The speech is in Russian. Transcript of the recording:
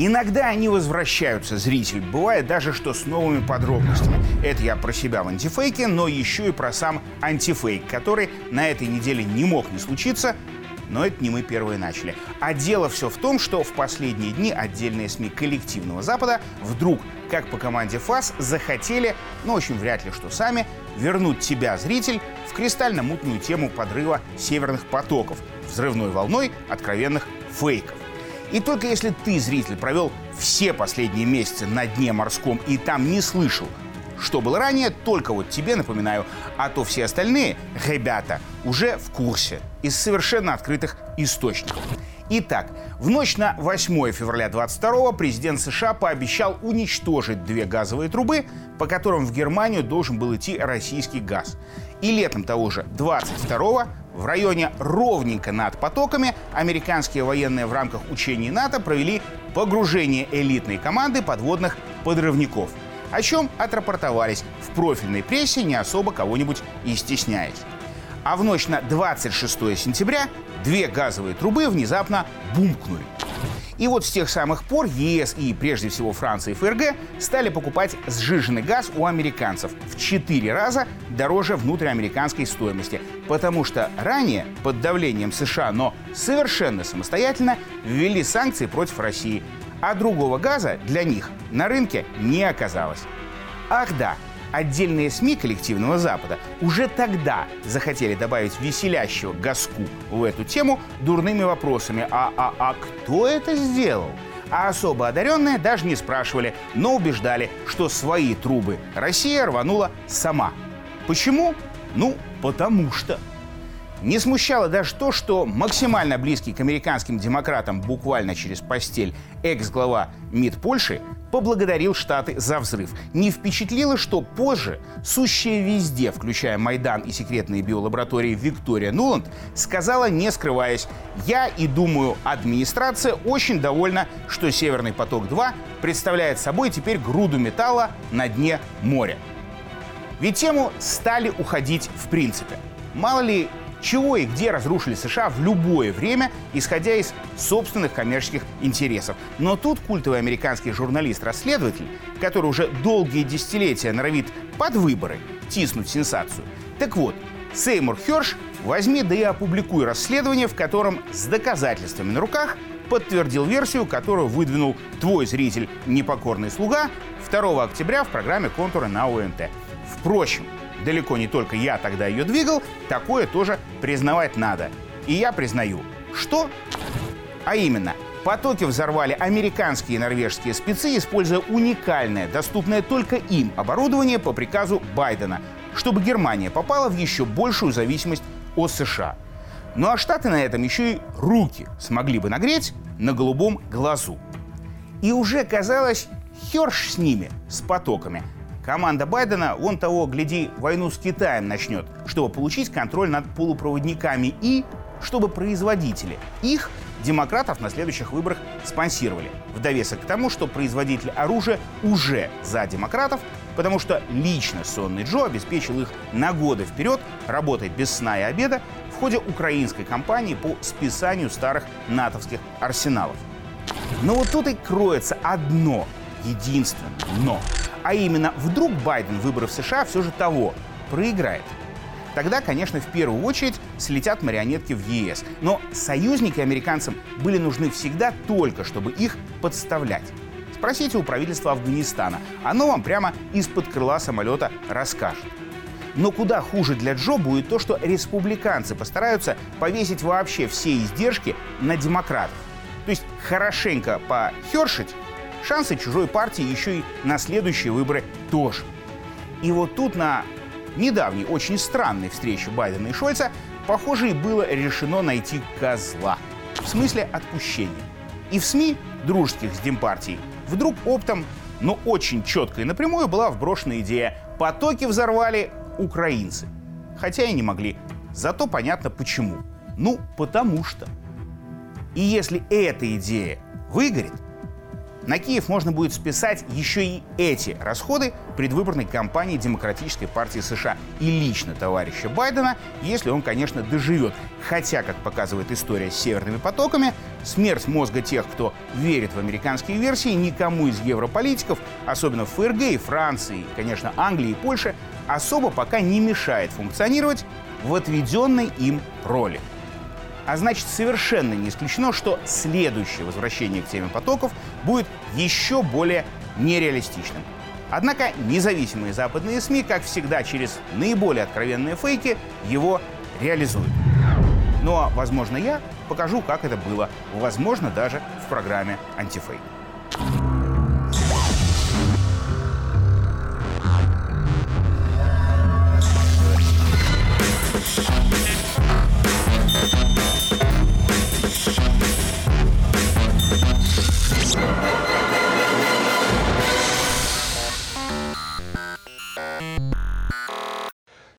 Иногда они возвращаются, зритель. Бывает даже, что с новыми подробностями. Это я про себя в антифейке, но еще и про сам антифейк, который на этой неделе не мог не случиться, но это не мы первые начали. А дело все в том, что в последние дни отдельные СМИ коллективного Запада вдруг, как по команде ФАС, захотели, ну, очень вряд ли что сами, вернуть тебя, зритель, в кристально-мутную тему подрыва северных потоков, взрывной волной откровенных фейков. И только если ты, зритель, провел все последние месяцы на дне морском и там не слышал, что было ранее, только вот тебе напоминаю, а то все остальные, ребята, уже в курсе из совершенно открытых источников. Итак, в ночь на 8 февраля 22 президент США пообещал уничтожить две газовые трубы, по которым в Германию должен был идти российский газ. И летом того же 22 в районе ровненько над потоками американские военные в рамках учений НАТО провели погружение элитной команды подводных подрывников, о чем отрапортовались в профильной прессе, не особо кого-нибудь и стесняясь. А в ночь на 26 сентября две газовые трубы внезапно бумкнули. И вот с тех самых пор ЕС и прежде всего Франция и ФРГ стали покупать сжиженный газ у американцев в 4 раза дороже внутриамериканской стоимости, потому что ранее под давлением США, но совершенно самостоятельно ввели санкции против России, а другого газа для них на рынке не оказалось. Ах да, Отдельные СМИ коллективного Запада уже тогда захотели добавить веселящего газку в эту тему дурными вопросами «А, а, а кто это сделал?» А особо одаренные даже не спрашивали, но убеждали, что свои трубы Россия рванула сама. Почему? Ну, потому что. Не смущало даже то, что максимально близкий к американским демократам буквально через постель экс-глава МИД Польши поблагодарил Штаты за взрыв. Не впечатлило, что позже сущая везде, включая Майдан и секретные биолаборатории Виктория Нуланд, сказала, не скрываясь, «Я и думаю, администрация очень довольна, что «Северный поток-2» представляет собой теперь груду металла на дне моря». Ведь тему стали уходить в принципе. Мало ли чего и где разрушили США в любое время, исходя из собственных коммерческих интересов. Но тут культовый американский журналист-расследователь, который уже долгие десятилетия норовит под выборы тиснуть сенсацию. Так вот, Сеймур Херш возьми да и опубликуй расследование, в котором с доказательствами на руках подтвердил версию, которую выдвинул твой зритель «Непокорный слуга» 2 октября в программе «Контуры» на ОНТ. Впрочем, далеко не только я тогда ее двигал, такое тоже признавать надо. И я признаю. Что? А именно, потоки взорвали американские и норвежские спецы, используя уникальное, доступное только им оборудование по приказу Байдена, чтобы Германия попала в еще большую зависимость от США. Ну а Штаты на этом еще и руки смогли бы нагреть на голубом глазу. И уже казалось, Херш с ними, с потоками – Команда Байдена, он того, гляди, войну с Китаем начнет, чтобы получить контроль над полупроводниками и чтобы производители их демократов на следующих выборах спонсировали. В довесок к тому, что производитель оружия уже за демократов, потому что лично Сонный Джо обеспечил их на годы вперед работать без сна и обеда в ходе украинской кампании по списанию старых натовских арсеналов. Но вот тут и кроется одно единственное «но». А именно, вдруг Байден выборы в США все же того проиграет. Тогда, конечно, в первую очередь слетят марионетки в ЕС. Но союзники американцам были нужны всегда только, чтобы их подставлять. Спросите у правительства Афганистана. Оно вам прямо из-под крыла самолета расскажет. Но куда хуже для Джо будет то, что республиканцы постараются повесить вообще все издержки на демократов. То есть хорошенько похершить шансы чужой партии еще и на следующие выборы тоже. И вот тут на недавней, очень странной встрече Байдена и Шольца, похоже, и было решено найти козла. В смысле отпущения. И в СМИ, дружеских с Демпартией, вдруг оптом, но очень четко и напрямую была вброшена идея «потоки взорвали украинцы». Хотя и не могли. Зато понятно почему. Ну, потому что. И если эта идея выгорит, на Киев можно будет списать еще и эти расходы предвыборной кампании Демократической партии США и лично товарища Байдена, если он, конечно, доживет. Хотя, как показывает история с северными потоками, смерть мозга тех, кто верит в американские версии, никому из европолитиков, особенно в ФРГ и Франции, конечно, Англии и Польше, особо пока не мешает функционировать в отведенной им роли. А значит, совершенно не исключено, что следующее возвращение к теме потоков будет еще более нереалистичным. Однако независимые западные СМИ, как всегда, через наиболее откровенные фейки его реализуют. Ну а, возможно, я покажу, как это было, возможно, даже в программе «Антифейк».